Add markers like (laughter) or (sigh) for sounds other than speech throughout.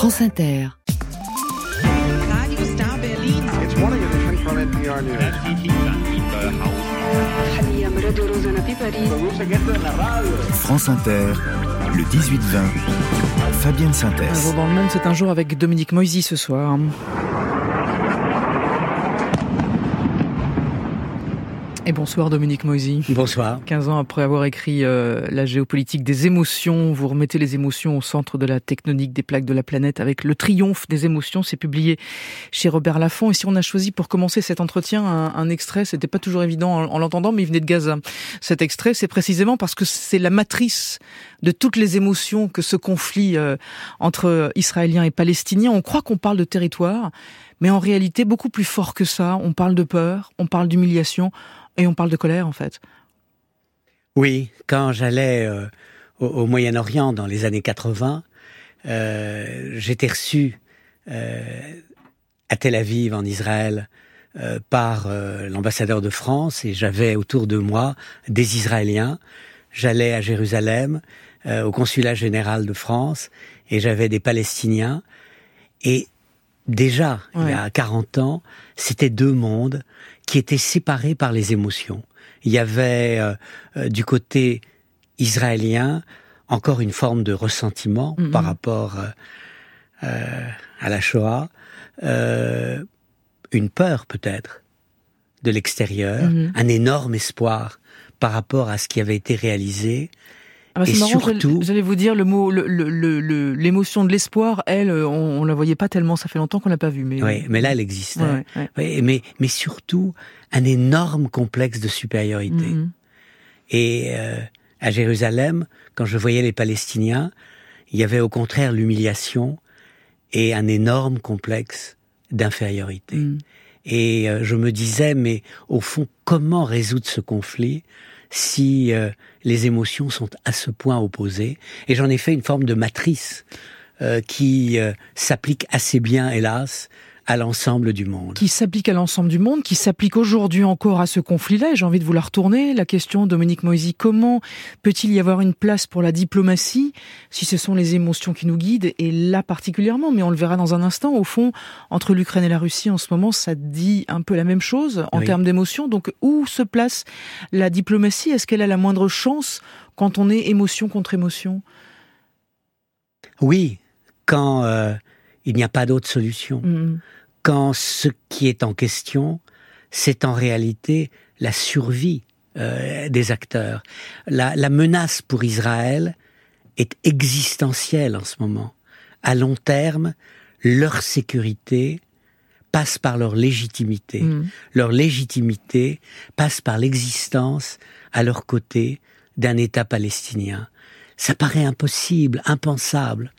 France Inter. Radio Star Berlin. It's morning edition from NPR News. France Inter, le 18-20, Fabienne jour dans le monde, c'est un jour avec Dominique Moisy ce soir. Et bonsoir Dominique Moisy. Bonsoir. 15 ans après avoir écrit euh, La géopolitique des émotions, vous remettez les émotions au centre de la tectonique des plaques de la planète avec Le triomphe des émotions. C'est publié chez Robert Laffont. Et si on a choisi pour commencer cet entretien un, un extrait, c'était pas toujours évident en, en l'entendant, mais il venait de Gaza. Cet extrait, c'est précisément parce que c'est la matrice de toutes les émotions que ce conflit euh, entre Israéliens et Palestiniens. On croit qu'on parle de territoire, mais en réalité, beaucoup plus fort que ça. On parle de peur, on parle d'humiliation et on parle de colère, en fait. Oui, quand j'allais euh, au, Moyen-Orient dans les années 80, euh, j'étais reçu euh, à Tel Aviv, en Israël, euh, par euh, l'ambassadeur de France et j'avais autour de moi des Israéliens. J'allais à Jérusalem, euh, au consulat général de France, et j'avais des Palestiniens. Et déjà, il y a 40 ans, c'était deux mondes qui étaient séparés par les émotions. Il y avait euh, euh, du côté israélien encore une forme de ressentiment Mhm. par rapport euh, à la Shoah, euh, une peur peut-être de l'extérieur, Mhm. un énorme espoir par rapport à ce qui avait été réalisé. Ah bah, Et marrant, surtout- j'allais vous dire le mot, le- le- le- le- l'émotion de l'espoir. Elle, euh, on, on la voyait pas tellement. Ça fait longtemps qu'on l'a pas vue, mais Oui, mais là, elle existait. Ouais, ouais, ouais. Oui, mais, mais surtout, un énorme complexe de supériorité. Mhm. Et euh, à Jérusalem, quand je voyais les Palestiniens, il y avait au contraire l'humiliation et un énorme complexe d'infériorité. Mhm. Et euh, je me disais, mais au fond, comment résoudre ce conflit si euh, les émotions sont à ce point opposées. Et j'en ai fait une forme de matrice euh, qui euh, s'applique assez bien, hélas, à l'ensemble du monde. qui s'applique à l'ensemble du monde, qui s'applique aujourd'hui encore à ce conflit-là. Et J'ai envie de vous la retourner. La question, Dominique Moisy, comment peut-il y avoir une place pour la diplomatie si ce sont les émotions qui nous guident Et là particulièrement, mais on le verra dans un instant, au fond, entre l'Ukraine et la Russie en ce moment, ça dit un peu la même chose en Oui. termes d'émotions. Donc où se place la diplomatie? Est-ce qu'elle a la moindre chance quand on est émotion contre émotion? Oui, quand euh, il n'y a pas d'autre solution. Mhm. Quand ce qui est en question, c'est en réalité la survie euh, des acteurs. La, la menace pour Israël est existentielle en ce moment. À long terme, leur sécurité passe par leur légitimité. Mhm. Leur légitimité passe par l'existence à leur côté d'un État palestinien. Ça paraît impossible, impensable,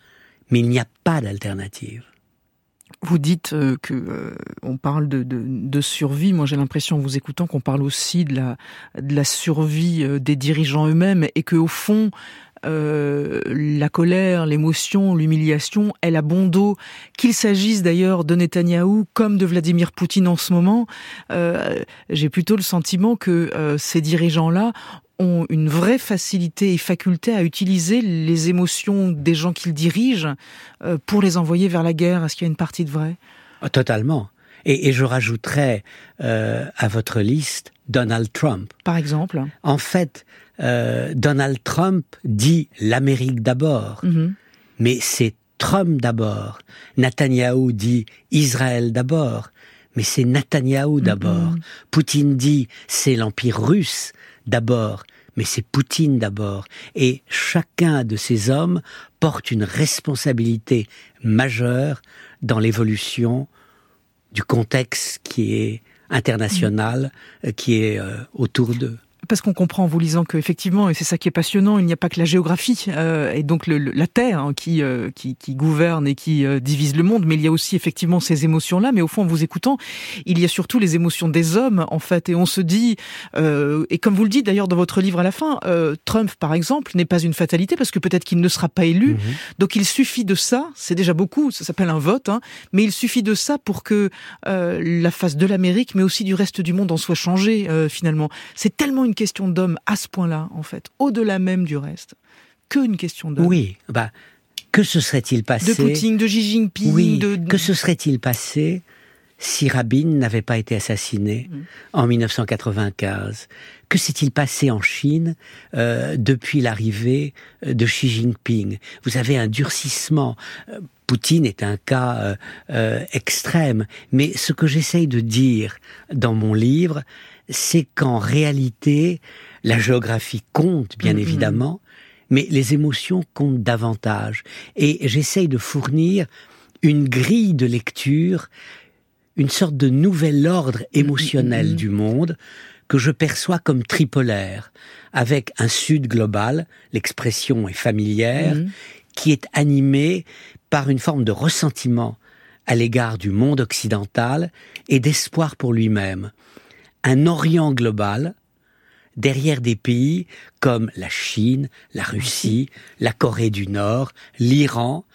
mais il n'y a pas d'alternative. Vous dites euh, que euh, on parle de, de, de survie. Moi, j'ai l'impression, en vous écoutant, qu'on parle aussi de la, de la survie euh, des dirigeants eux-mêmes et que, au fond, euh, la colère, l'émotion, l'humiliation, elle a bon dos. Qu'il s'agisse d'ailleurs de Netanyahou comme de Vladimir Poutine en ce moment, j'ai plutôt le sentiment que ces dirigeants-là ont une vraie facilité et faculté à utiliser les émotions des gens qu'ils dirigent euh, pour les envoyer vers la guerre. Est-ce qu'il y a une partie de vrai? Ah, Totalement. Et, et je rajouterais euh, à votre liste Donald Trump. Par exemple En fait, euh, Donald Trump dit l'Amérique d'abord, Mhm. mais c'est Trump d'abord. Netanyahou dit Israël d'abord, mais c'est Netanyahou d'abord. Poutine dit c'est l'Empire russe d'abord, mais c'est Poutine d'abord. Et chacun de ces hommes porte une responsabilité majeure dans l'évolution du contexte qui est international, euh, qui est euh, autour d'eux. Parce qu'on comprend en vous lisant que effectivement, et c'est ça qui est passionnant, il n'y a pas que la géographie euh, et donc le, le- la terre hein, qui, euh, qui qui gouverne et qui euh, divise le monde, mais il y a aussi effectivement ces émotions-là. Mais au fond, en vous écoutant, il y a surtout les émotions des hommes en fait, et on se dit, euh, et comme vous le dites d'ailleurs dans votre livre à la fin, euh, Trump par exemple n'est pas une fatalité parce que peut-être qu'il ne sera pas élu. Donc il suffit de ça, c'est déjà beaucoup, ça s'appelle un vote, hein, mais il suffit de ça pour que euh, la face de l'Amérique, mais aussi du reste du monde en soit changée euh, finalement. C'est tellement une question d'homme à ce point-là, en fait, au-delà même du reste, que une question d'homme. Oui, bah, que se serait-il passé De Poutine, de Xi Jinping, oui, de... que se serait-il passé si Rabin n'avait pas été assassiné Mm. en 1995 Que s'est-il passé en Chine euh, depuis l'arrivée euh, de Xi Jinping? Vous avez un durcissement. Euh, Poutine est un cas euh, euh, extrême, mais ce que j'essaye de dire dans mon livre, c'est qu'en réalité, la géographie compte, bien Mhm. évidemment, mais les émotions comptent davantage. Et j'essaye de fournir une grille de lecture, une sorte de nouvel ordre émotionnel Mhm. du monde que je perçois comme tripolaire, avec un sud global, l'expression est familière, Mhm. qui est animé par une forme de ressentiment à l'égard du monde occidental et d'espoir pour lui-même. Un Orient global, derrière des pays comme la Chine, la Russie, la Corée du Nord, l'Iran,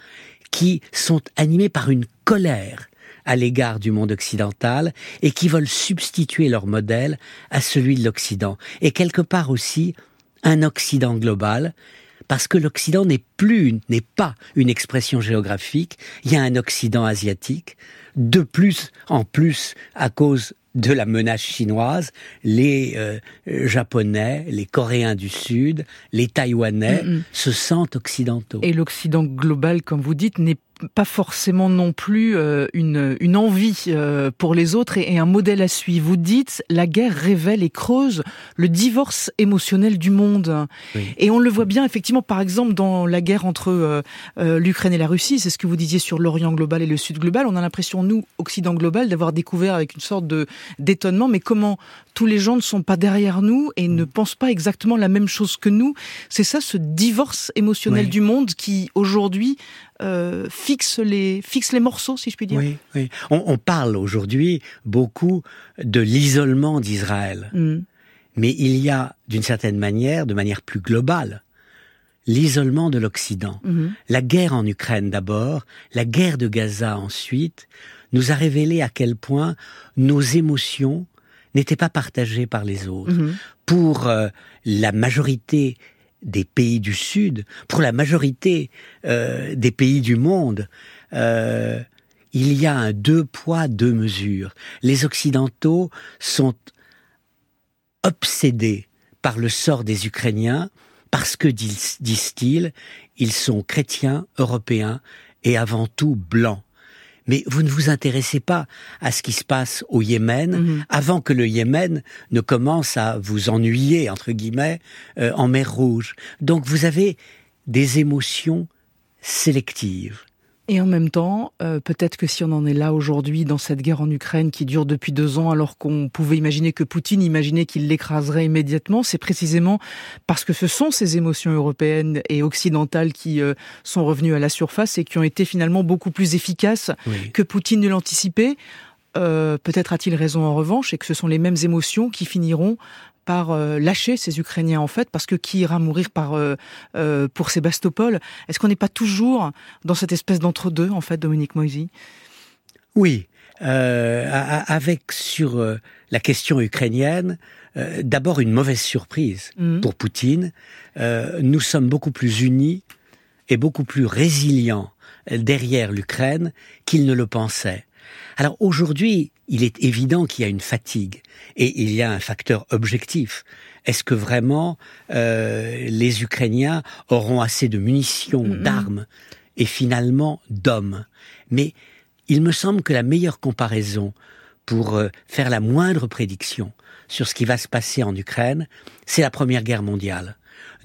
qui sont animés par une colère à l'égard du monde occidental et qui veulent substituer leur modèle à celui de l'Occident. Et quelque part aussi un Occident global, parce que l'Occident n'est plus, n'est pas une expression géographique, il y a un Occident asiatique, de plus en plus à cause de la menace chinoise, les euh, Japonais, les Coréens du Sud, les Taïwanais Mm, mm. se sentent occidentaux. Et l'Occident global, comme vous dites, n'est pas forcément non plus euh, une, une envie euh, pour les autres et, et un modèle à suivre. Vous dites, la guerre révèle et creuse le divorce émotionnel du monde. Oui. Et on le voit bien, effectivement, par exemple, dans la guerre entre euh, euh, l'Ukraine et la Russie, c'est ce que vous disiez sur l'Orient global et le Sud global. On a l'impression, nous, Occident global, d'avoir découvert avec une sorte de d'étonnement, mais comment tous les gens ne sont pas derrière nous et ne pensent pas exactement la même chose que nous. C'est ça, ce divorce émotionnel Oui. du monde qui, aujourd'hui, euh, fixe les fixe les morceaux, si je puis dire. Oui, oui. On, on parle aujourd'hui beaucoup de l'isolement d'Israël. Mm. Mais il y a, d'une certaine manière, de manière plus globale, l'isolement de l'Occident. Mhm. La guerre en Ukraine d'abord, la guerre de Gaza ensuite, nous a révélé à quel point nos émotions n'étaient pas partagées par les autres. Mhm. Pour euh, la majorité des pays du Sud, pour la majorité euh, des pays du monde, euh, il y a un deux poids, deux mesures. Les Occidentaux sont obsédés par le sort des Ukrainiens parce que, dis- disent-ils, ils sont chrétiens, européens et avant tout blancs. Mais vous ne vous intéressez pas à ce qui se passe au Yémen Mhm. avant que le Yémen ne commence à vous ennuyer, entre guillemets, euh, en mer Rouge. Donc vous avez des émotions sélectives. Et en même temps, euh, peut-être que si on en est là aujourd'hui dans cette guerre en Ukraine qui dure depuis deux ans, alors qu'on pouvait imaginer que Poutine imaginait qu'il l'écraserait immédiatement, c'est précisément parce que ce sont ces émotions européennes et occidentales qui euh, sont revenues à la surface et qui ont été finalement beaucoup plus efficaces Oui. que Poutine ne l'anticipait. Euh, peut-être a-t-il raison en revanche, et que ce sont les mêmes émotions qui finiront par euh, lâcher ces Ukrainiens en fait, parce que qui ira mourir par euh, euh, pour Sébastopol? Est-ce qu'on n'est pas toujours dans cette espèce d'entre-deux en fait, Dominique Moisy? Oui, avec sur la question ukrainienne, d'abord une mauvaise surprise Mhm. pour Poutine. Nous sommes beaucoup plus unis et beaucoup plus résilients derrière l'Ukraine qu'il ne le pensait. Alors aujourd'hui, il est évident qu'il y a une fatigue et il y a un facteur objectif. Est-ce que vraiment euh, les Ukrainiens auront assez de munitions, d'armes et finalement d'hommes? Mais il me semble que la meilleure comparaison pour euh, faire la moindre prédiction sur ce qui va se passer en Ukraine, c'est la Première Guerre mondiale.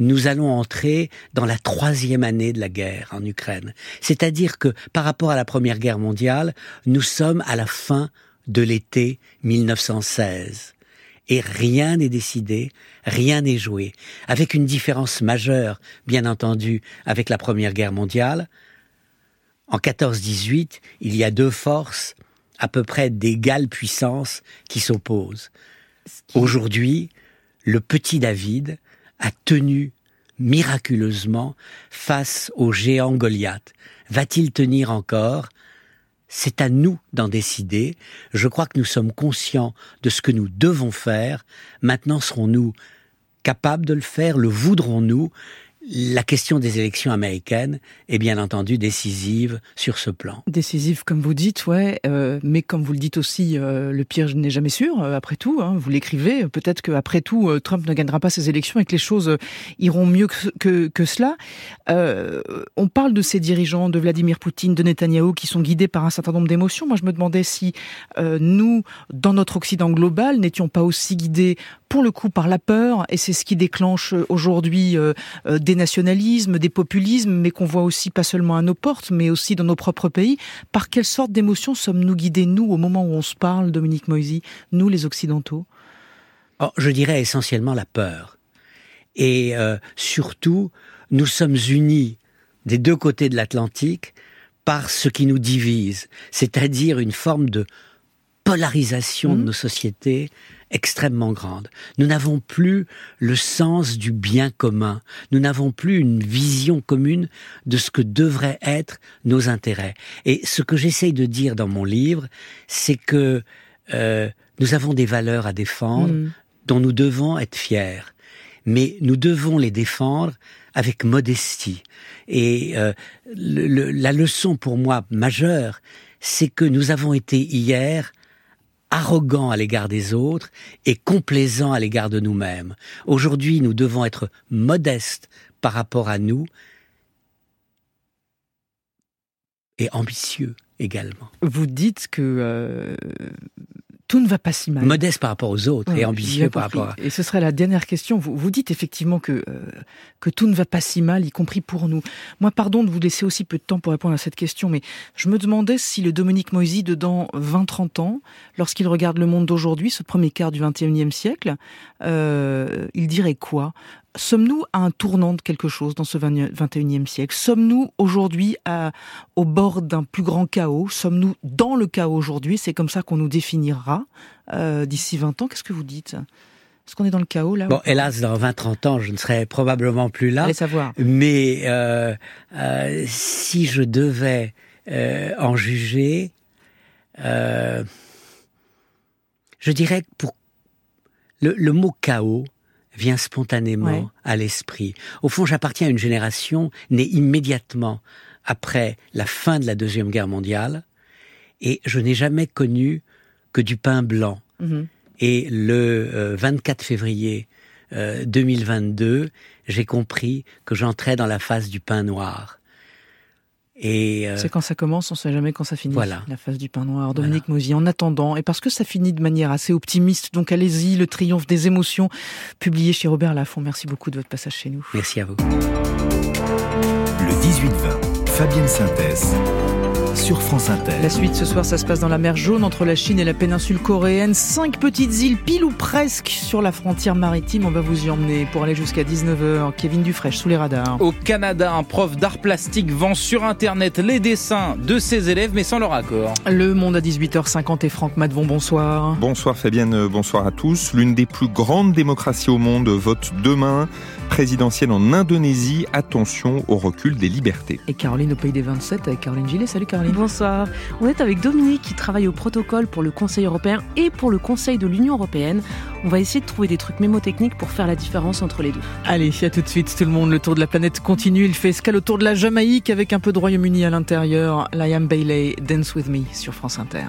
Nous allons entrer dans la troisième année de la guerre en Ukraine. C'est-à-dire que par rapport à la Première Guerre mondiale, nous sommes à la fin de l'été 1916. Et rien n'est décidé, rien n'est joué. Avec une différence majeure, bien entendu, avec la Première Guerre mondiale. En 14-18, il y a deux forces à peu près d'égale puissance qui s'opposent. Aujourd'hui, le petit David a tenu miraculeusement face au géant Goliath. Va-t-il tenir encore? C'est à nous d'en décider. Je crois que nous sommes conscients de ce que nous devons faire. Maintenant, serons-nous capables de le faire? Le voudrons-nous? La question des élections américaines est bien entendu décisive sur ce plan. Décisive, comme vous dites, ouais, euh, mais comme vous le dites aussi, euh, le pire n'est jamais sûr. Euh, après tout, hein, vous l'écrivez. Peut-être qu'après tout, Trump ne gagnera pas ces élections et que les choses iront mieux que, que, que cela. on parle de ces dirigeants, de Vladimir Poutine, de Netanyahou, qui sont guidés par un certain nombre d'émotions. Moi, je me demandais si nous, dans notre Occident global, n'étions pas aussi guidés, pour le coup, par la peur, et c'est ce qui déclenche aujourd'hui des des nationalismes, des populismes, mais qu'on voit aussi pas seulement à nos portes, mais aussi dans nos propres pays. Par quelle sorte d'émotions sommes-nous guidés, nous, au moment où on se parle, Dominique Moisy, nous les Occidentaux? Oh, Je dirais essentiellement la peur. Et euh, surtout, nous sommes unis des deux côtés de l'Atlantique par ce qui nous divise, c'est-à-dire une forme de polarisation de mmh. nos sociétés extrêmement grande. Nous n'avons plus le sens du bien commun. Nous n'avons plus une vision commune de ce que devraient être nos intérêts. Et ce que j'essaye de dire dans mon livre, c'est que euh, nous avons des valeurs à défendre mm. dont nous devons être fiers. Mais nous devons les défendre avec modestie. Et euh, la leçon pour moi majeure, c'est que nous avons été hier arrogant à l'égard des autres et complaisant à l'égard de nous-mêmes. Aujourd'hui, nous devons être modestes par rapport à nous et ambitieux également. Vous dites que euh, tout ne va pas si mal. Modeste par rapport aux autres et ambitieux par rapport à... Et ce serait la dernière question. Vous, vous dites effectivement que, euh, que tout ne va pas si mal, y compris pour nous. Moi, pardon de vous laisser aussi peu de temps pour répondre à cette question, mais je me demandais si le Dominique Moisy, dedans 20-30 ans, lorsqu'il regarde le monde d'aujourd'hui, ce premier quart du 21e siècle, euh, il dirait quoi? Sommes-nous à un tournant de quelque chose dans ce 21e siècle? Sommes-nous aujourd'hui au bord d'un plus grand chaos? Sommes-nous dans le chaos aujourd'hui? C'est comme ça qu'on nous définira euh, d'ici 20 ans. Qu'est-ce que vous dites? Est-ce qu'on est dans le chaos là? Bon, hélas, dans 20-30 ans, je ne serai probablement plus là. Allez savoir. Mais euh, euh, si je devais en juger, je dirais que pour le, le mot chaos vient spontanément à l'esprit. Au fond, j'appartiens à une génération née immédiatement après la fin de la Deuxième Guerre mondiale, et je n'ai jamais connu que du pain blanc. Mhm. Et le 24 euh, février 2022, euh, j'ai compris que j'entrais dans la phase du pain noir. Euh, c'est quand ça commence, on ne sait jamais quand ça finit. Voilà. La phase du pain noir. Dominique voilà. en attendant, et parce que ça finit de manière assez optimiste, donc allez-y, le triomphe des émotions, publié chez Robert Laffont. Merci beaucoup de votre passage chez nous. Merci à vous. Le 18-20, Fabienne Synthèse sur France Inter. La suite ce soir, ça se passe dans la mer Jaune entre la Chine et la péninsule coréenne. Cinq petites îles pile ou presque sur la frontière maritime. On va vous y emmener pour aller jusqu'à 19h. Kevin Dufresne sous les radars. Au Canada, un prof d'art plastique vend sur Internet les dessins de ses élèves mais sans leur accord. Le monde à 18h50 et Franck Madvon, bonsoir. Bonsoir Fabienne, bonsoir à tous. L'une des plus grandes démocraties au monde vote demain présidentielle en Indonésie. Attention au recul des libertés. Et Caroline au pays des 27 avec Caroline Gillet. Salut Caroline. Bonsoir. On est avec Dominique qui travaille au protocole pour le Conseil européen et pour le Conseil de l'Union européenne. On va essayer de trouver des trucs mémotechniques pour faire la différence entre les deux. Allez, à tout de suite tout le monde. Le tour de la planète continue. Il fait escale autour de la Jamaïque avec un peu de Royaume-Uni à l'intérieur. Liam Bailey, Dance With Me sur France Inter.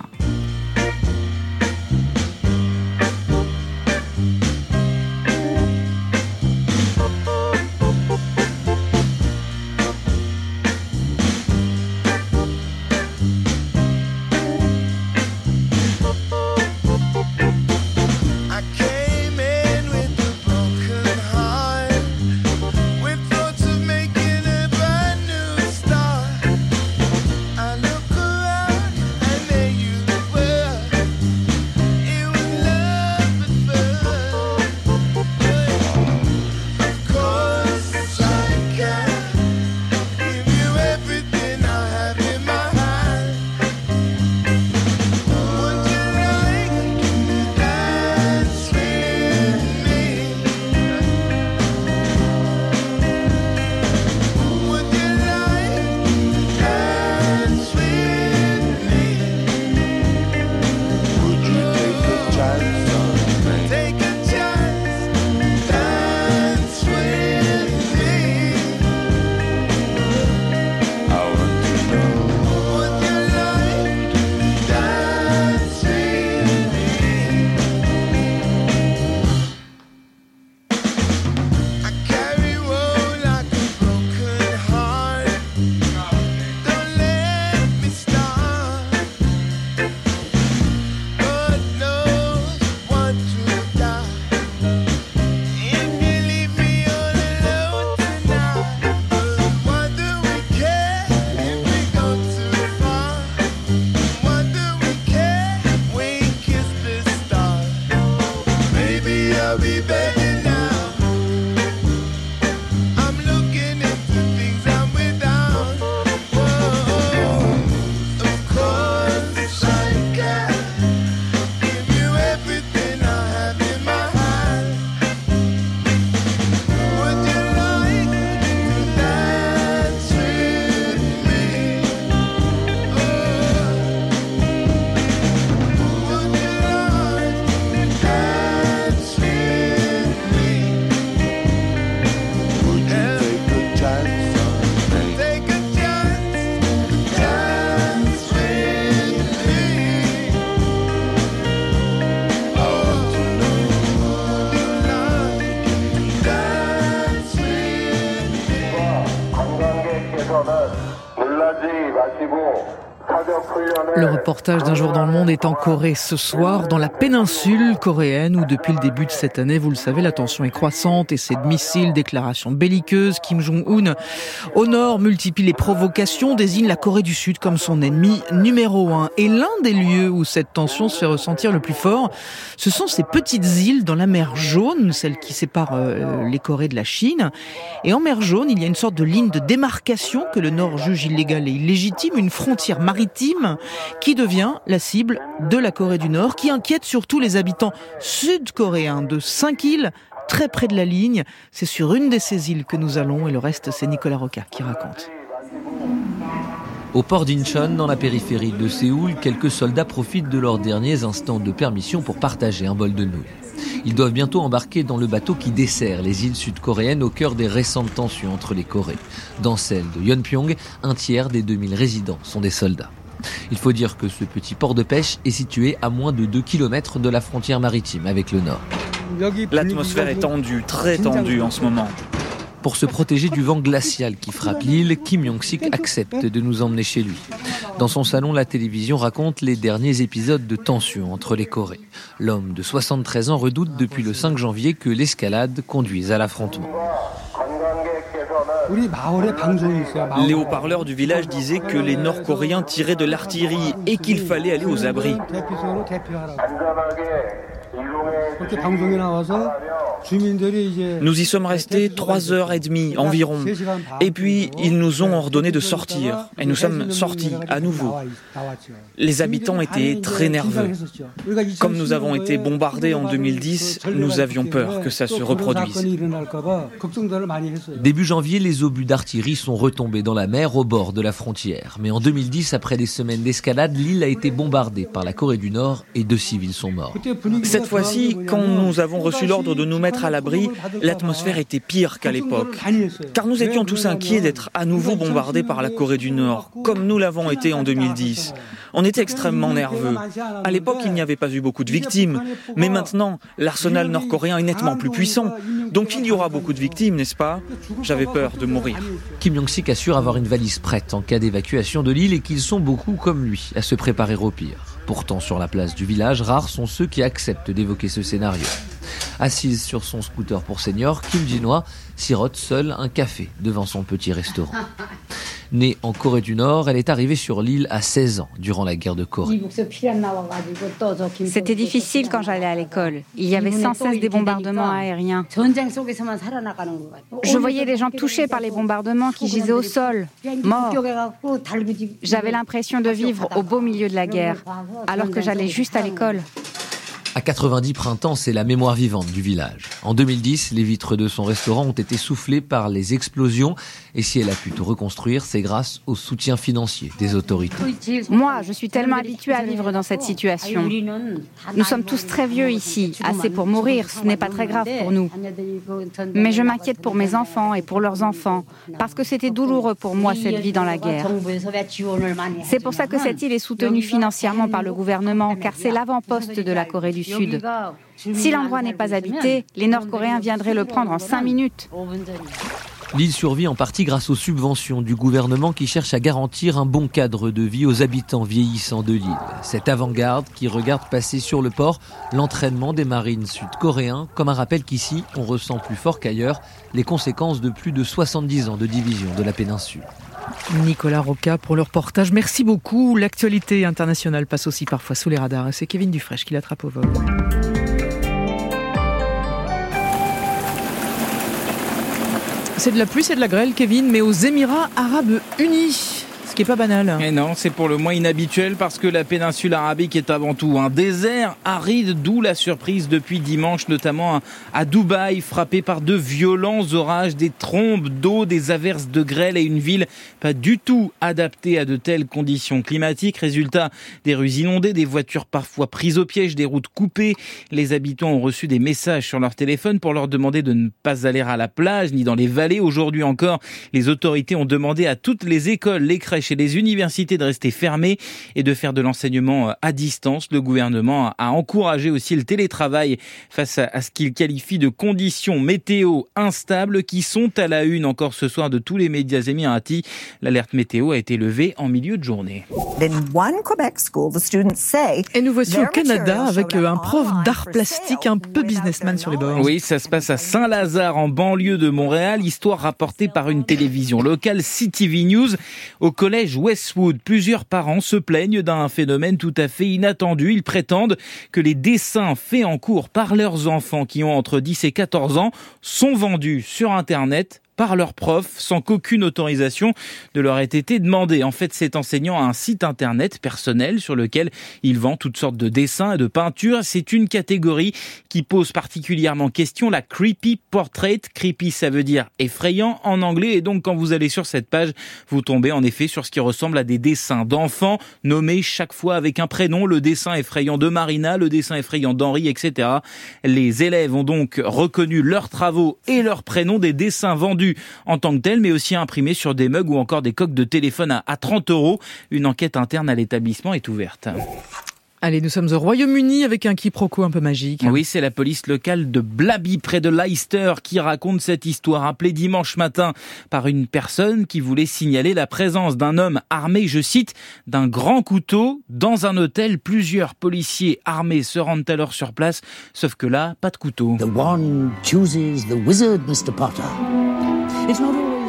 Reportage d'un jour dans le monde est en Corée ce soir, dans la péninsule coréenne, où depuis le début de cette année, vous le savez, la tension est croissante, essais de missiles, déclarations belliqueuses. Kim Jong-un, au nord, multiplie les provocations, désigne la Corée du Sud comme son ennemi numéro un. Et l'un des lieux où cette tension se fait ressentir le plus fort, ce sont ces petites îles dans la mer Jaune, celle qui sépare euh, les Corées de la Chine. Et en mer Jaune, il y a une sorte de ligne de démarcation que le Nord juge illégale et illégitime, une frontière maritime qui devient la cible de la Corée du Nord, qui inquiète surtout les habitants sud-coréens de cinq îles très près de la ligne. C'est sur une de ces îles que nous allons et le reste c'est Nicolas Roca qui raconte. Au port d'Incheon, dans la périphérie de Séoul, quelques soldats profitent de leurs derniers instants de permission pour partager un bol de nouilles. Ils doivent bientôt embarquer dans le bateau qui dessert les îles sud-coréennes au cœur des récentes tensions entre les Corées. Dans celle de Yeonpyong, un tiers des 2000 résidents sont des soldats. Il faut dire que ce petit port de pêche est situé à moins de 2 km de la frontière maritime avec le nord. L'atmosphère est tendue, très tendue en ce moment. Pour se protéger du vent glacial qui frappe l'île, Kim Jong-sik accepte de nous emmener chez lui. Dans son salon, la télévision raconte les derniers épisodes de tension entre les Corées. L'homme de 73 ans redoute depuis le 5 janvier que l'escalade conduise à l'affrontement. Les haut-parleurs du village disaient que les Nord-Coréens tiraient de l'artillerie et qu'il fallait aller aux abris. Nous y sommes restés trois heures et demie environ. Et puis, ils nous ont ordonné de sortir. Et nous sommes sortis à nouveau. Les habitants étaient très nerveux. Comme nous avons été bombardés en 2010, nous avions peur que ça se reproduise. Début janvier, les obus d'artillerie sont retombés dans la mer au bord de la frontière. Mais en 2010, après des semaines d'escalade, l'île a été bombardée par la Corée du Nord et deux civils sont morts. Cette fois-ci, quand nous avons reçu l'ordre de nous mettre à l'abri, l'atmosphère était pire qu'à l'époque. Car nous étions tous inquiets d'être à nouveau bombardés par la Corée du Nord, comme nous l'avons été en 2010. On était extrêmement nerveux. À l'époque, il n'y avait pas eu beaucoup de victimes, mais maintenant, l'arsenal nord-coréen est nettement plus puissant. Donc il y aura beaucoup de victimes, n'est-ce pas J'avais peur de mourir. Kim Jong-sik assure avoir une valise prête en cas d'évacuation de l'île et qu'ils sont beaucoup comme lui à se préparer au pire. Pourtant, sur la place du village, rares sont ceux qui acceptent d'évoquer ce scénario. Assise sur son scooter pour senior, Kim Jinois sirote seule un café devant son petit restaurant. (laughs) Née en Corée du Nord, elle est arrivée sur l'île à 16 ans durant la guerre de Corée. C'était difficile quand j'allais à l'école. Il y avait sans cesse des bombardements aériens. Je voyais les gens touchés par les bombardements qui gisaient au sol, morts. J'avais l'impression de vivre au beau milieu de la guerre, alors que j'allais juste à l'école. À 90 printemps, c'est la mémoire vivante du village. En 2010, les vitres de son restaurant ont été soufflées par les explosions et si elle a pu tout reconstruire, c'est grâce au soutien financier des autorités. Moi, je suis tellement habituée à vivre dans cette situation. Nous sommes tous très vieux ici, assez pour mourir, ce n'est pas très grave pour nous. Mais je m'inquiète pour mes enfants et pour leurs enfants, parce que c'était douloureux pour moi cette vie dans la guerre. C'est pour ça que cette île est soutenue financièrement par le gouvernement, car c'est l'avant-poste de la Corée du Sud. Si l'endroit n'est pas habité, les Nord-Coréens viendraient le prendre en cinq minutes. L'île survit en partie grâce aux subventions du gouvernement qui cherche à garantir un bon cadre de vie aux habitants vieillissants de l'île. Cette avant-garde qui regarde passer sur le port l'entraînement des marines sud-coréens, comme un rappel qu'ici, on ressent plus fort qu'ailleurs les conséquences de plus de 70 ans de division de la péninsule. Nicolas Roca pour le reportage. Merci beaucoup. L'actualité internationale passe aussi parfois sous les radars. C'est Kevin Dufresne qui l'attrape au vol. C'est de la pluie, c'est de la grêle, Kevin, mais aux Émirats Arabes Unis. Ce qui est pas banal. Et non, c'est pour le moins inhabituel parce que la péninsule arabique est avant tout un désert aride, d'où la surprise depuis dimanche, notamment à Dubaï, frappé par de violents orages, des trombes d'eau, des averses de grêle et une ville pas du tout adaptée à de telles conditions climatiques. Résultat, des rues inondées, des voitures parfois prises au piège, des routes coupées. Les habitants ont reçu des messages sur leur téléphone pour leur demander de ne pas aller à la plage ni dans les vallées. Aujourd'hui encore, les autorités ont demandé à toutes les écoles, les crèches et les universités de rester fermées et de faire de l'enseignement à distance. Le gouvernement a encouragé aussi le télétravail face à ce qu'il qualifie de conditions météo instables qui sont à la une encore ce soir de tous les médias émiratis. L'alerte météo a été levée en milieu de journée. Et nous voici au Canada avec euh, un prof d'art plastique un peu businessman sur les bords. Oui, ça se passe à Saint-Lazare en banlieue de Montréal, histoire rapportée par une télévision locale CTV News au collège Westwood. Plusieurs parents se plaignent d'un phénomène tout à fait inattendu. Ils prétendent que les dessins faits en cours par leurs enfants qui ont entre 10 et 14 ans sont vendus sur Internet par leurs profs sans qu'aucune autorisation ne leur ait été demandée. En fait, cet enseignant a un site internet personnel sur lequel il vend toutes sortes de dessins et de peintures. C'est une catégorie qui pose particulièrement question, la creepy portrait. Creepy, ça veut dire effrayant en anglais. Et donc, quand vous allez sur cette page, vous tombez en effet sur ce qui ressemble à des dessins d'enfants nommés chaque fois avec un prénom. Le dessin effrayant de Marina, le dessin effrayant d'Henri, etc. Les élèves ont donc reconnu leurs travaux et leurs prénoms des dessins vendus en tant que tel, mais aussi imprimé sur des mugs ou encore des coques de téléphone à 30 euros. Une enquête interne à l'établissement est ouverte. Allez, nous sommes au Royaume-Uni avec un quiproquo un peu magique. Oui, c'est la police locale de Blaby, près de Leicester, qui raconte cette histoire, appelée dimanche matin par une personne qui voulait signaler la présence d'un homme armé, je cite, d'un grand couteau dans un hôtel. Plusieurs policiers armés se rendent alors sur place, sauf que là, pas de couteau. The one chooses the wizard, Mr. Potter.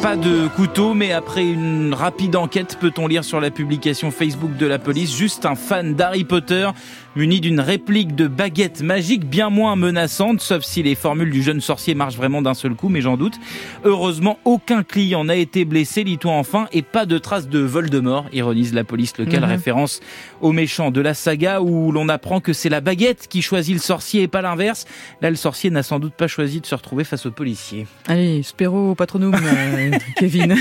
Pas de couteau, mais après une rapide enquête, peut-on lire sur la publication Facebook de la police, juste un fan d'Harry Potter muni d'une réplique de baguette magique bien moins menaçante, sauf si les formules du jeune sorcier marchent vraiment d'un seul coup, mais j'en doute. Heureusement, aucun client n'a été blessé, lit-on enfin, et pas de traces de Voldemort, ironise la police locale, Mhm. référence au méchant de la saga où l'on apprend que c'est la baguette qui choisit le sorcier et pas l'inverse. Là, le sorcier n'a sans doute pas choisi de se retrouver face aux policiers. Allez, spéro patronum, euh, (laughs) Kevin.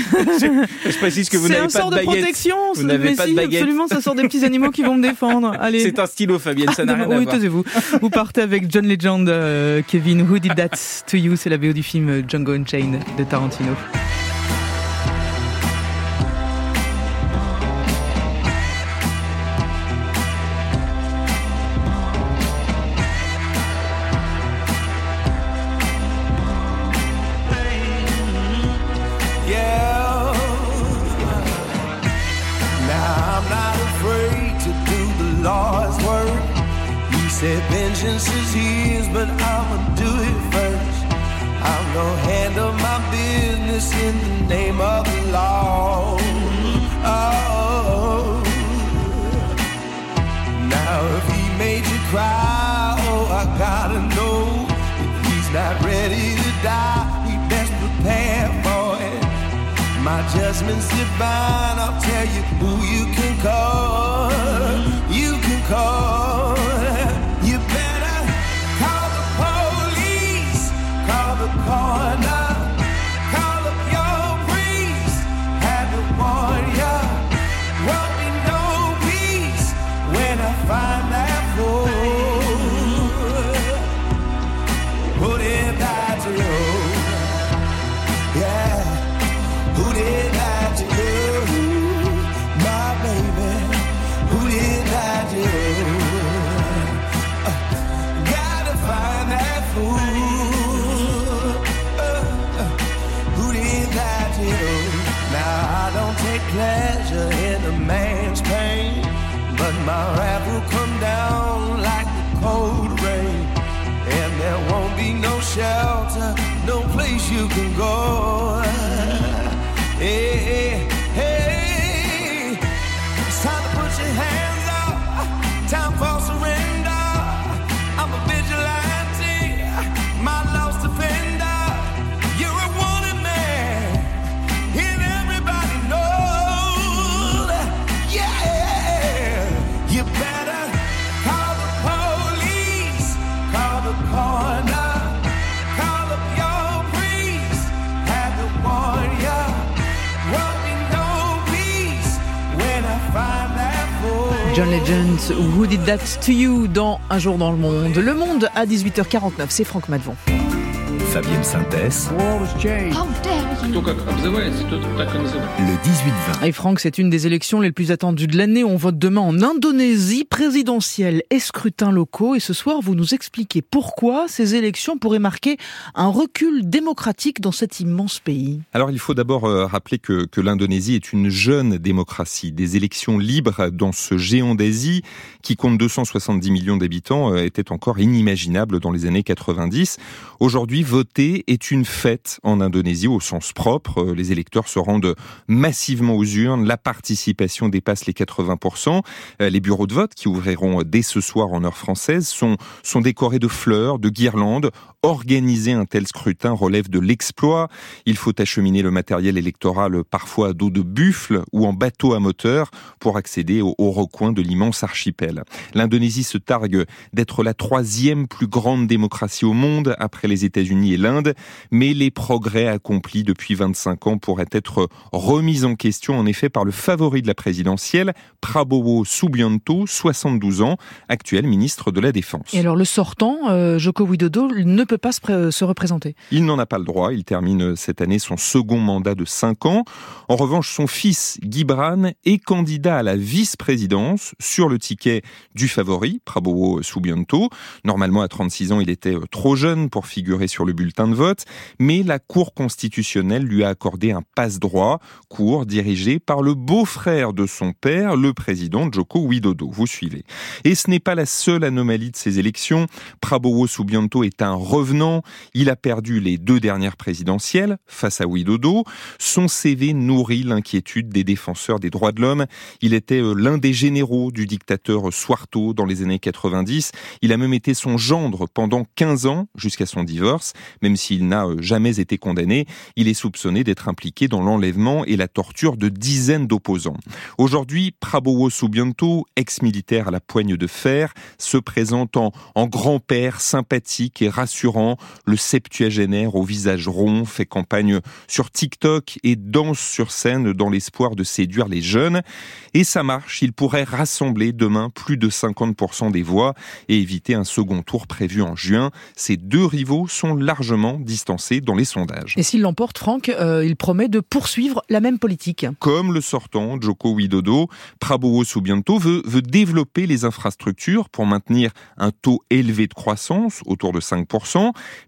Je précise que vous C'est n'avez un pas sort de, baguette. protection. Vous n'avez pas de si, baguette. Absolument, ça sort des petits animaux qui vont me défendre. Allez. C'est un stylo, Fabienne, ça n'a rien à oui, voir. taisez-vous. Vous partez avec John Legend, euh, Kevin. Who did that to you C'est la VO du film euh, Django Unchained de Tarantino. His, but I'ma do it first. I'm gonna handle my business in the name of the law. Oh. Now if he made you cry, oh I gotta know if he's not ready to die, he best prepare for it. My judgment's divine. I'll tell you who you can call. You can call. upon my rival come John Legend, Who did that to you dans Un jour dans le monde. Le monde à 18h49, c'est Franck Madvon. Fabienne Synthèse, Le 18-20. Et Franck, c'est une des élections les plus attendues de l'année. On vote demain en Indonésie, présidentielle et scrutins locaux. Et ce soir, vous nous expliquez pourquoi ces élections pourraient marquer un recul démocratique dans cet immense pays. Alors il faut d'abord euh, rappeler que, que l'Indonésie est une jeune démocratie. Des élections libres dans ce géant d'Asie qui compte 270 millions d'habitants euh, était encore inimaginable dans les années 90. Aujourd'hui, voter est une fête en Indonésie au sens propre. Euh, Les électeurs se rendent massivement aux urnes. La participation dépasse les 80%. Euh, Les bureaux de vote qui ouvriront dès ce soir en heure française sont, sont décorés de fleurs, de guirlandes. Organiser un tel scrutin relève de l'exploit. Il faut acheminer le matériel électoral parfois à dos de buffle ou en bateau à moteur pour accéder au, au recoin de l'immense archipel. L'Indonésie se targue d'être la troisième plus grande démocratie au monde après les États-Unis et l'Inde, mais les progrès accomplis depuis 25 ans pourraient être remis en question en effet par le favori de la présidentielle, Prabowo Subianto, 72 ans, actuel ministre de la Défense. Et alors le sortant, euh, Joko Widodo, ne peut pas se, pré- se représenter. Il n'en a pas le droit. Il termine cette année son second mandat de 5 ans. En revanche, son fils, Gibran, est candidat à la vice-présidence sur le ticket du favori, Prabowo Subianto. Normalement, à 36 ans, il était euh, trop jeune pour figurer sur le bulletin de vote, mais la Cour constitutionnelle lui a accordé un passe-droit, cour dirigé par le beau-frère de son père, le président Joko Widodo. Vous suivez. Et ce n'est pas la seule anomalie de ces élections. Prabowo Subianto est un revenant. Il a perdu les deux dernières présidentielles face à Widodo. Son CV nourrit l'inquiétude des défenseurs des droits de l'homme. Il était euh, l'un des généraux du dictateur Suharto dans les années 90. Il a même été son gendre pendant 15 ans jusqu'à son divorce. Même s'il n'a euh, jamais été condamné, il est soupçonné d'être impliqué dans l'enlèvement et la torture de dizaines d'opposants. Aujourd'hui, Prabowo Subianto, ex-militaire à la poigne de fer, se présente en, en grand-père sympathique et rassurant. Le septuagénaire au visage rond fait campagne sur TikTok et danse sur scène dans l'espoir de séduire les jeunes. Et ça marche, il pourrait rassembler demain plus de 50% des voix et éviter un second tour prévu en juin. Ces deux rivaux sont largement distancés dans les sondages. Et s'il l'emporte, Franck, euh, il promet de poursuivre la même politique. Comme le sortant Joko Widodo, Prabowo Subianto veut, veut développer les infrastructures pour maintenir un taux élevé de croissance, autour de 5%,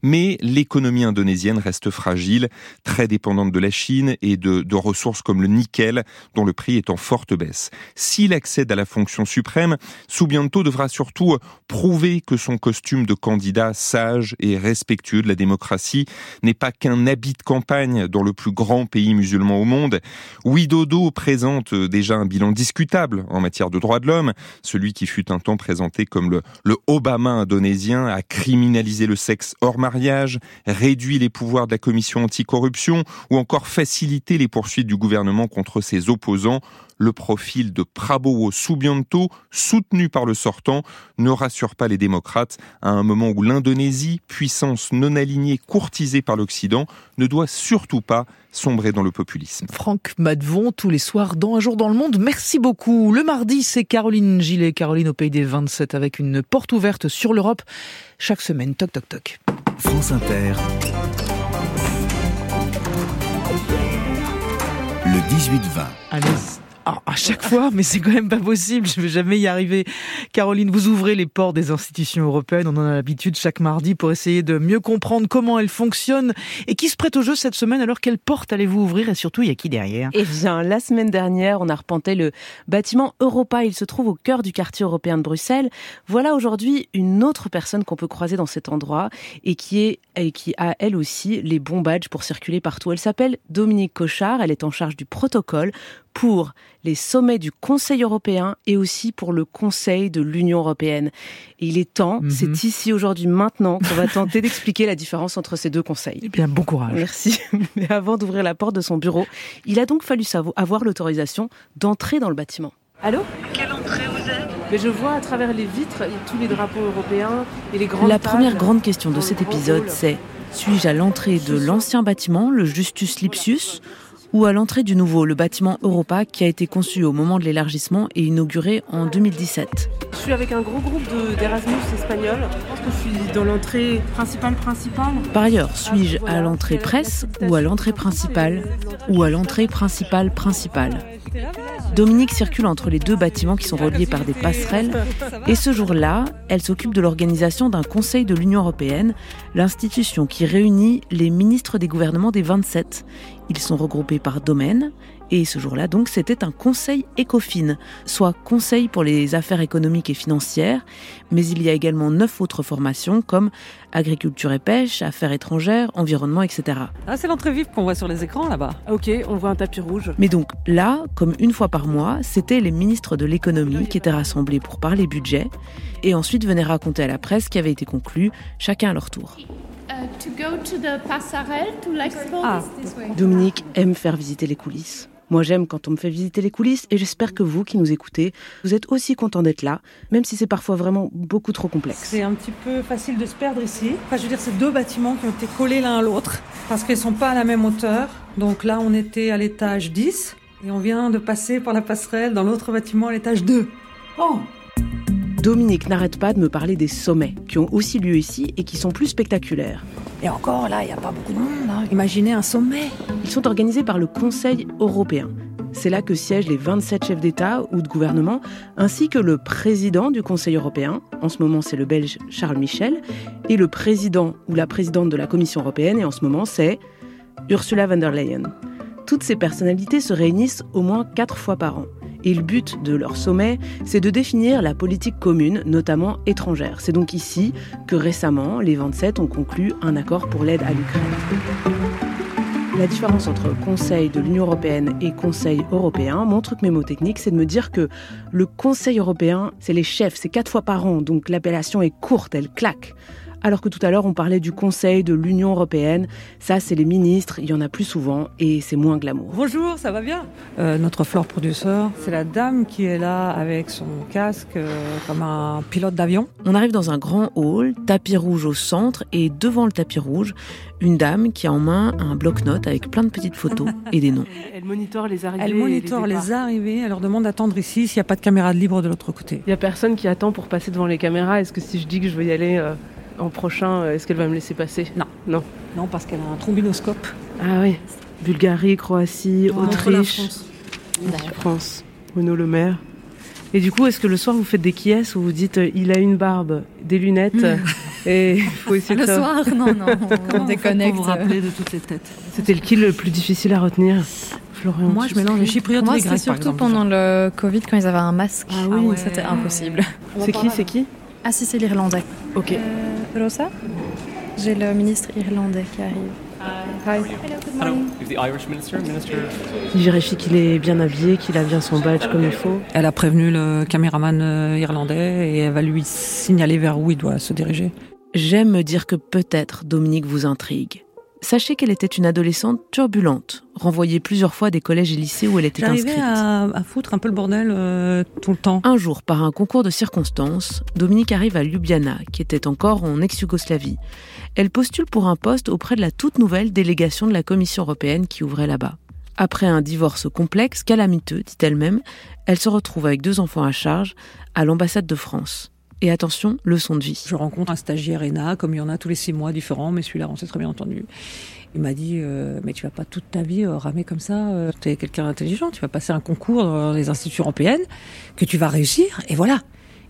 mais l'économie indonésienne reste fragile, très dépendante de la Chine et de, de ressources comme le nickel, dont le prix est en forte baisse. S'il accède à la fonction suprême, Subianto devra surtout prouver que son costume de candidat sage et respectueux de la démocratie n'est pas qu'un habit de campagne dans le plus grand pays musulman au monde. Widodo présente déjà un bilan discutable en matière de droits de l'homme. Celui qui fut un temps présenté comme le, le Obama indonésien a criminalisé le sexe hors mariage, réduit les pouvoirs de la commission anticorruption ou encore facilité les poursuites du gouvernement contre ses opposants le profil de Prabowo Subianto, soutenu par le sortant, ne rassure pas les démocrates à un moment où l'Indonésie, puissance non alignée courtisée par l'Occident, ne doit surtout pas sombrer dans le populisme. Franck Madvon, tous les soirs dans Un jour dans le monde. Merci beaucoup. Le mardi, c'est Caroline Gillet, Caroline au pays des 27, avec une porte ouverte sur l'Europe chaque semaine. Toc, toc, toc. France Inter. Le 18-20. Ah, à chaque fois, (laughs) mais c'est quand même pas possible, je vais jamais y arriver. Caroline, vous ouvrez les portes des institutions européennes, on en a l'habitude chaque mardi pour essayer de mieux comprendre comment elles fonctionnent et qui se prête au jeu cette semaine. Alors quelle porte allez-vous ouvrir et surtout il y a qui derrière? Eh bien, la semaine dernière, on a repenté le bâtiment Europa. Il se trouve au cœur du quartier européen de Bruxelles. Voilà aujourd'hui une autre personne qu'on peut croiser dans cet endroit et qui est et qui a elle aussi les bons badges pour circuler partout. Elle s'appelle Dominique Cochard. Elle est en charge du protocole pour les sommets du Conseil européen et aussi pour le Conseil de l'Union européenne. Et il est temps, Mhm. c'est ici aujourd'hui, maintenant, qu'on va tenter (laughs) d'expliquer la différence entre ces deux conseils. Eh bien, bon courage. Merci. (laughs) Mais avant d'ouvrir la porte de son bureau, il a donc fallu avoir l'autorisation d'entrer dans le bâtiment. Allô? Quelle entrée vous êtes? Mais je vois à travers les vitres tous les drapeaux européens et les grandes La tables. première grande question de cet épisode, c'est suis-je à l'entrée de l'ancien bâtiment, le Justus Lipsius, ou à l'entrée du nouveau, le bâtiment Europa, qui a été conçu au moment de l'élargissement et inauguré en 2017 suis avec un gros groupe de- d'Erasmus espagnols. Je pense que je suis dans l'entrée principale principale. Par ailleurs, suis-je à l'entrée presse ou à l'entrée principale ou à l'entrée principale principale? Dominique circule entre les deux bâtiments qui sont reliés par des passerelles et ce jour-là, elle s'occupe de l'organisation d'un Conseil de l'Union européenne, l'institution qui réunit les ministres des gouvernements des 27. Ils sont regroupés par domaine et ce jour-là, donc, c'était un Conseil ECOFIN, soit Conseil pour les affaires économiques et financières, mais il y a également neuf autres formations comme agriculture et pêche, affaires étrangères, environnement, etc. Ah, c'est l'entrée vive qu'on voit sur les écrans là-bas. Ok, on voit un tapis rouge. Mais donc là, comme une fois par mois, c'était les ministres de l'économie qui étaient rassemblés pour parler budget et ensuite venaient raconter à la presse ce qui avait été conclu, chacun à leur tour. To go to the passerelle to l'expo. Ah. Dominique aime faire visiter les coulisses. Moi j'aime quand on me fait visiter les coulisses et j'espère que vous qui nous écoutez, vous êtes aussi content d'être là, même si c'est parfois vraiment beaucoup trop complexe. C'est un petit peu facile de se perdre ici. Enfin, je veux dire, c'est deux bâtiments qui ont été collés l'un à l'autre parce qu'ils sont pas à la même hauteur. Donc là, on était à l'étage 10 et on vient de passer par la passerelle dans l'autre bâtiment à l'étage 2. Oh Dominique n'arrête pas de me parler des sommets qui ont aussi lieu ici et qui sont plus spectaculaires. Et encore, là, il n'y a pas beaucoup de monde. hein. Imaginez un sommet. Ils sont organisés par le Conseil européen. C'est là que siègent les 27 chefs d'État ou de gouvernement, ainsi que le président du Conseil européen, en ce moment c'est le Belge Charles Michel, et le président ou la présidente de la Commission européenne, et en ce moment c'est Ursula von der Leyen. Toutes ces personnalités se réunissent au moins quatre fois par an. Et le but de leur sommet, c'est de définir la politique commune, notamment étrangère. C'est donc ici que récemment, les 27 ont conclu un accord pour l'aide à l'Ukraine. La différence entre Conseil de l'Union européenne et Conseil européen, mon truc mémotechnique, c'est de me dire que le Conseil européen, c'est les chefs, c'est quatre fois par an, donc l'appellation est courte, elle claque. Alors que tout à l'heure, on parlait du Conseil de l'Union européenne, ça c'est les ministres, il y en a plus souvent et c'est moins glamour. Bonjour, ça va bien? Euh, Notre floor producer, c'est la dame qui est là avec son casque euh, comme un pilote d'avion. On arrive dans un grand hall, tapis rouge au centre, et devant le tapis rouge, une dame qui a en main un bloc-notes avec plein de petites photos (laughs) et des noms. Elle monitore les arrivées. Elle les monitore les, arrivées. Elle leur demande d'attendre ici s'il n'y a pas de caméra de libre de l'autre côté. Il y a personne qui attend pour passer devant les caméras. Est-ce que si je dis que je veux y aller euh, en prochain, euh, est-ce qu'elle va me laisser passer? Non. Non. Non, parce qu'elle a un trombinoscope. Ah oui. Bulgarie, Croatie, la Autriche, France. la France. Bruno Le Maire. Et du coup, est-ce que le soir vous faites des quiesces où vous dites euh, il a une barbe, des lunettes (laughs) et il faut (laughs) essayer de Le savoir- soir, non, non, (laughs) on déconnecte. Pour vous rappeler de toutes ces têtes? C'était lequel le plus difficile à retenir Florian Moi, je mélange les chypriotes Moi, et les c'était surtout exemple. pendant le Covid quand ils avaient un masque. Ah oui. c'était impossible. C'est qui C'est qui? Ah si, c'est l'Irlandais. Ok. Euh, Rosa J'ai le ministre irlandais qui arrive. Hi. Is the Irish minister, minister? Il vérifie qu'il est bien habillé, qu'il a bien son badge comme il faut. Elle a prévenu le caméraman euh, irlandais et elle va lui signaler vers où il doit se diriger. J'aime me dire que peut-être Dominique vous intrigue. Sachez qu'elle était une adolescente turbulente, renvoyée plusieurs fois des collèges et lycées où elle était inscrite. à, à foutre un peu le bordel euh, tout le temps. Un jour, par un concours de circonstances, Dominique arrive à Ljubljana, qui était encore en ex-Yougoslavie. Elle postule pour un poste auprès de la toute nouvelle délégation de la Commission européenne qui ouvrait là-bas. Après un divorce complexe, calamiteux, dit elle-même, elle se retrouve avec deux enfants à charge à l'ambassade de France. Et attention, leçon de vie. Je rencontre un stagiaire ENA, comme il y en a tous les six mois différents, mais celui-là, on s'est très bien entendu. Il m'a dit, euh, mais tu vas pas toute ta vie euh, ramer comme ça. euh, tu es quelqu'un d'intelligent, tu vas passer un concours dans les institutions européennes, que tu vas réussir, et voilà.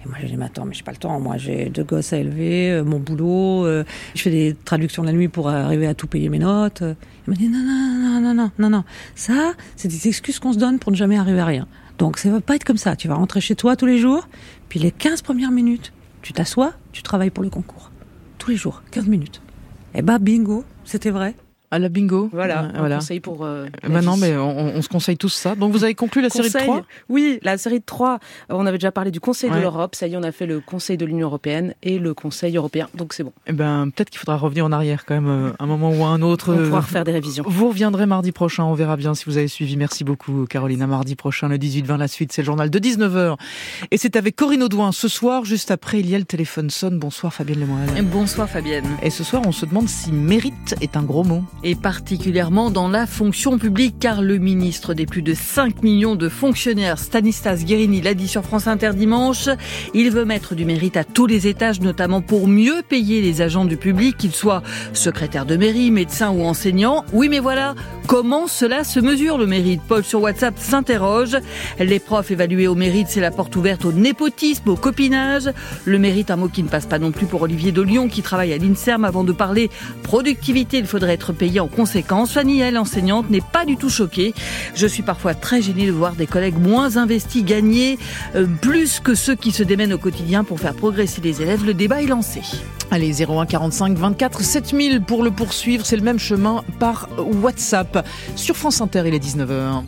Et moi, j'ai dit, mais attends, mais j'ai pas le temps. Moi, j'ai deux gosses à élever, euh, mon boulot, euh, je fais des traductions de la nuit pour arriver à tout payer mes notes. Il m'a dit, non, non, non, non, non, non, non. Ça, c'est des excuses qu'on se donne pour ne jamais arriver à rien. Donc, ça va pas être comme ça. Tu vas rentrer chez toi tous les jours, puis les 15 premières minutes, tu t'assois, tu travailles pour le concours. Tous les jours, 15 minutes. Et bah, bingo, c'était vrai. À la bingo. Voilà, un voilà. conseil pour. euh, Bah non, mais on, on se conseille tous ça. Donc vous avez conclu la série de Conseil. trois? Oui, la série de trois. Euh, On avait déjà parlé du Conseil de l'Europe. Ça y est, on a fait le Conseil de l'Union européenne et le Conseil européen. Donc c'est bon. Eh ben, peut-être qu'il faudra revenir en arrière quand même, euh, un moment ou un autre. On pourra refaire des révisions. Vous reviendrez mardi prochain, on verra bien si vous avez suivi. Merci beaucoup, Caroline. À mardi prochain, le 18-20, la suite, c'est le journal de 19h. Et c'est avec Corinne Audouin. Ce soir, juste après, il y a le téléphone sonne. Bonsoir, Fabienne Lemoine. Bonsoir Fabienne. Et ce soir, on se demande si mérite est un gros mot. Et particulièrement dans la fonction publique car le ministre des plus de 5 millions de fonctionnaires Stanislas Guérini l'a dit sur France Inter dimanche, il veut mettre du mérite à tous les étages notamment pour mieux payer les agents du public qu'ils soient secrétaires de mairie, médecins ou enseignants. Oui mais voilà, comment cela se mesure le mérite Paul sur WhatsApp s'interroge. Les profs évalués au mérite, c'est la porte ouverte au népotisme, au copinage. Le mérite, un mot qui ne passe pas non plus pour Olivier de Lyon qui travaille à l'INSERM avant de parler productivité, il faudrait être payé en conséquence. Fanny, elle, enseignante, n'est pas du tout choquée. Je suis parfois très gênée de voir des collègues moins investis gagner euh, plus que ceux qui se démènent au quotidien pour faire progresser les élèves. Le débat est lancé. Allez, 01 45 24 7000 pour le poursuivre. C'est le même chemin par WhatsApp. Sur France Inter, il est 19h.